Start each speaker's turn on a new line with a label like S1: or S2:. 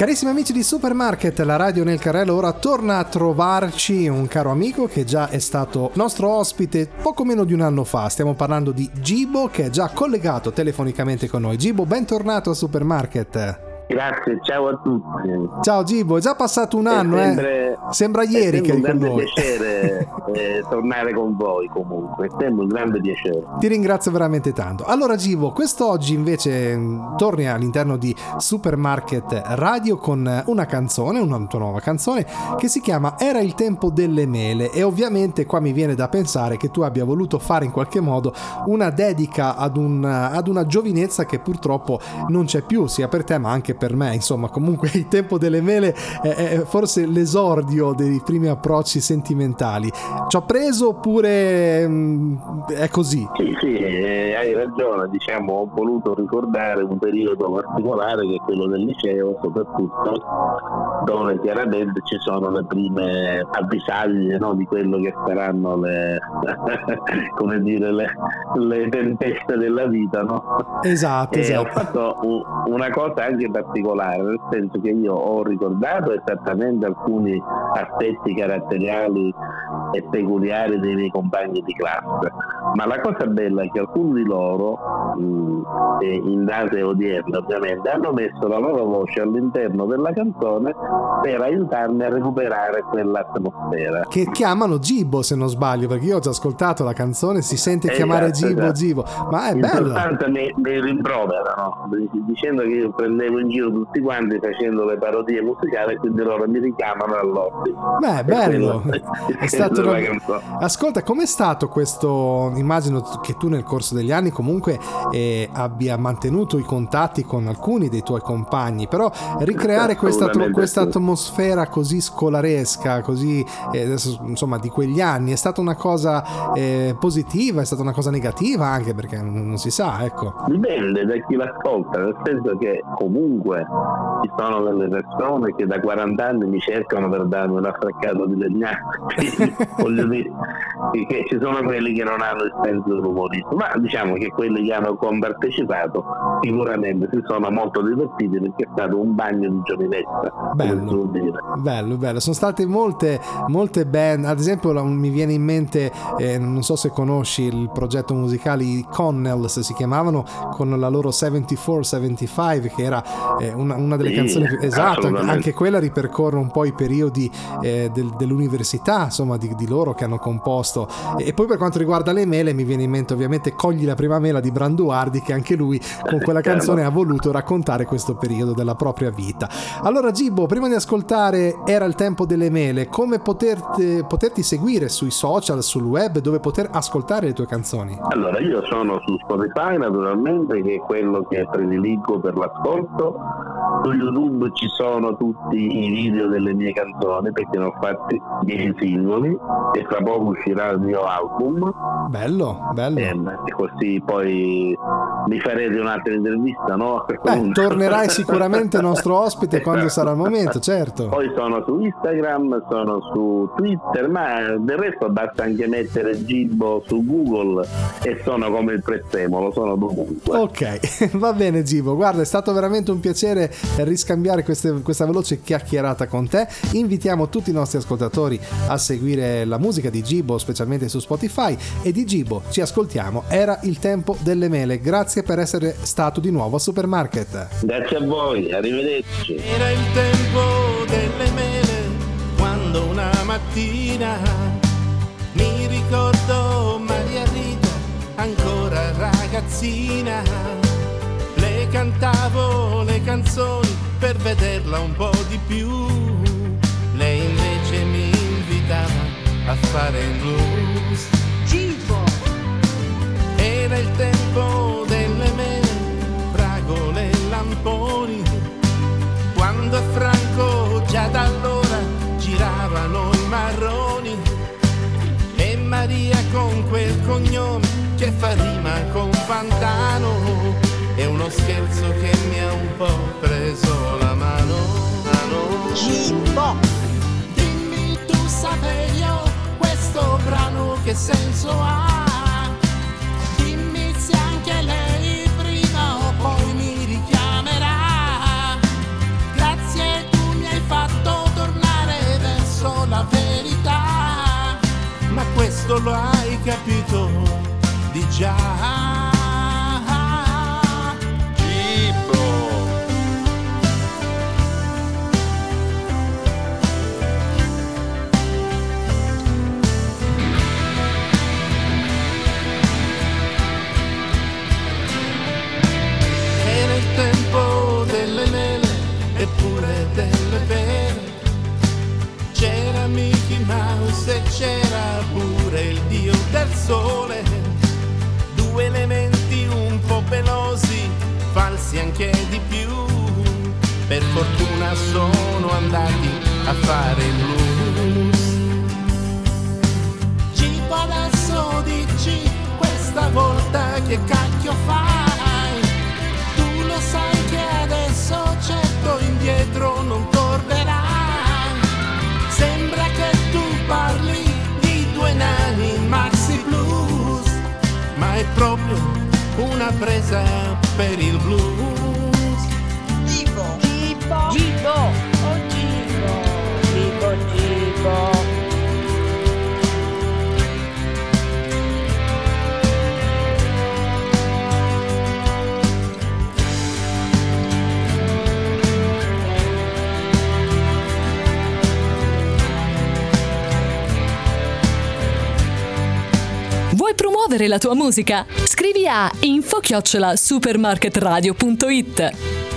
S1: Carissimi amici di Supermarket, la radio nel carrello ora torna a trovarci un caro amico che già è stato nostro ospite poco meno di un anno fa. Stiamo parlando di Gibo che è già collegato telefonicamente con noi. Gibo, bentornato a Supermarket.
S2: Grazie, ciao a tutti.
S1: Ciao Gibo, è già passato un anno, eh? sempre, eh? Sembra ieri che eri con noi.
S2: È un grande piacere eh, tornare con voi comunque, è sempre un grande piacere.
S1: Ti ringrazio veramente tanto. Allora Gibo, quest'oggi invece mm, torni all'interno di Supermarket Radio con una canzone, una tua nuova canzone che si chiama Era il tempo delle mele e ovviamente qua mi viene da pensare che tu abbia voluto fare in qualche modo una dedica ad, un, ad una giovinezza che purtroppo non c'è più, sia per te ma anche per me, insomma, comunque il tempo delle mele è, è forse l'esordio dei primi approcci sentimentali. Ci ho preso oppure mh, mm, è così?
S2: Sì, sì, eh, hai ragione, diciamo, ho voluto ricordare un periodo particolare che è quello del liceo, soprattutto dove chiaramente ci sono le prime avvisaglie no, di quello che saranno le, come dire, le, le tempeste della vita, no?
S1: Esatto,
S2: e
S1: esatto.
S2: Ho fatto una cosa anche particolare particolare, nel senso che io ho ricordato esattamente alcuni aspetti caratteriali e peculiari dei miei compagni di classe, ma la cosa bella è che alcuni di loro, in date odierne ovviamente, hanno messo la loro voce all'interno della canzone per aiutarmi a recuperare quell'atmosfera.
S1: Che chiamano Gibo se non sbaglio, perché io ho già ascoltato la canzone, si sente esatto, chiamare Gibo esatto. Gibo, ma è bello. In
S2: sostanza mi, mi rimproverano, dicendo che io prendevo in giro tutti quanti facendo le parodie musicali, quindi loro mi richiamano all'obbligo.
S1: Beh, bello. è stato una... Ascolta, com'è stato questo? Immagino che tu nel corso degli anni comunque eh, abbia mantenuto i contatti con alcuni dei tuoi compagni, però ricreare questa, questa atmosfera così scolaresca, così eh, insomma di quegli anni, è stata una cosa eh, positiva, è stata una cosa negativa anche perché non, non si sa, ecco.
S2: Dipende da chi l'ascolta, nel senso che comunque ci sono delle persone che da 40 anni mi cercano per darmi una fraccata di legnate voglio dire che ci sono quelli che non hanno il senso dell'umorismo ma diciamo che quelli che hanno compartecipato sicuramente si sono molto divertiti perché è stato un bagno di giovinezza
S1: bello. bello bello. Sono state molte molte band. Ad esempio mi viene in mente eh, non so se conosci il progetto musicale i Connells si chiamavano con la loro 74-75 che era eh, una, una, delle sì, canzoni più esatto, anche quella ripercorre un po' i periodi eh, del, dell'università, insomma, di, di, loro che hanno composto. E, e, poi per quanto riguarda le mele, mi viene in mente ovviamente Cogli la prima mela di Branduardi, che anche lui con quella canzone ha voluto raccontare questo periodo della propria vita. Allora, Gibo, prima di ascoltare Era il tempo delle mele, come poterti, poterti seguire sui social, sul web, dove poter ascoltare le tue canzoni?
S2: Allora, io sono su Spotify naturalmente, che è quello che prediligo per l'ascolto su YouTube ci sono tutti i video delle mie canzoni perché ne ho fatti 10 singoli e tra poco uscirà il mio album.
S1: Bello, bello.
S2: E, e così poi mi farete un'altra intervista, no?
S1: Beh, tornerai sicuramente nostro ospite quando sarà il momento, certo.
S2: Poi sono su Instagram, sono su Twitter, ma del resto basta anche mettere Gibbo su Google e sono come il prezzemolo, sono dovunque.
S1: Ok, va bene Gibbo, guarda è stato veramente un piacere riscambiare queste, questa veloce chiacchierata con te. Invitiamo tutti i nostri ascoltatori a seguire la musica di Gibo, specialmente su Spotify. E di Gibo ci ascoltiamo. Era il tempo delle mele. Grazie per essere stato di nuovo a Supermarket.
S2: Grazie a voi, arrivederci.
S3: Era il tempo delle mele quando una mattina mi ricordo Maria Rita ancora ragazzina cantavo le canzoni per vederla un po' di più. Lei invece mi invitava a fare il blues. cognome che fa rima con Pantano. È uno scherzo che mi ha un po' preso la mano mano. Dimmi tu sapevi io questo brano che senso ha? Dimmi se anche lei prima o poi mi richiamerà. Grazie
S4: tu mi hai
S3: fatto tornare verso la verità. Ma questo lo hai capito di anche di più. Per fortuna sono andati a fare il blues. Cipo adesso dici questa volta che cacchio fai? Tu lo sai che adesso certo indietro non tornerai. è proprio una presa per il blues.
S5: Tipo, oh tipo, tipo, tipo.
S6: promuovere la tua musica? Scrivi a info-supermarketradio.it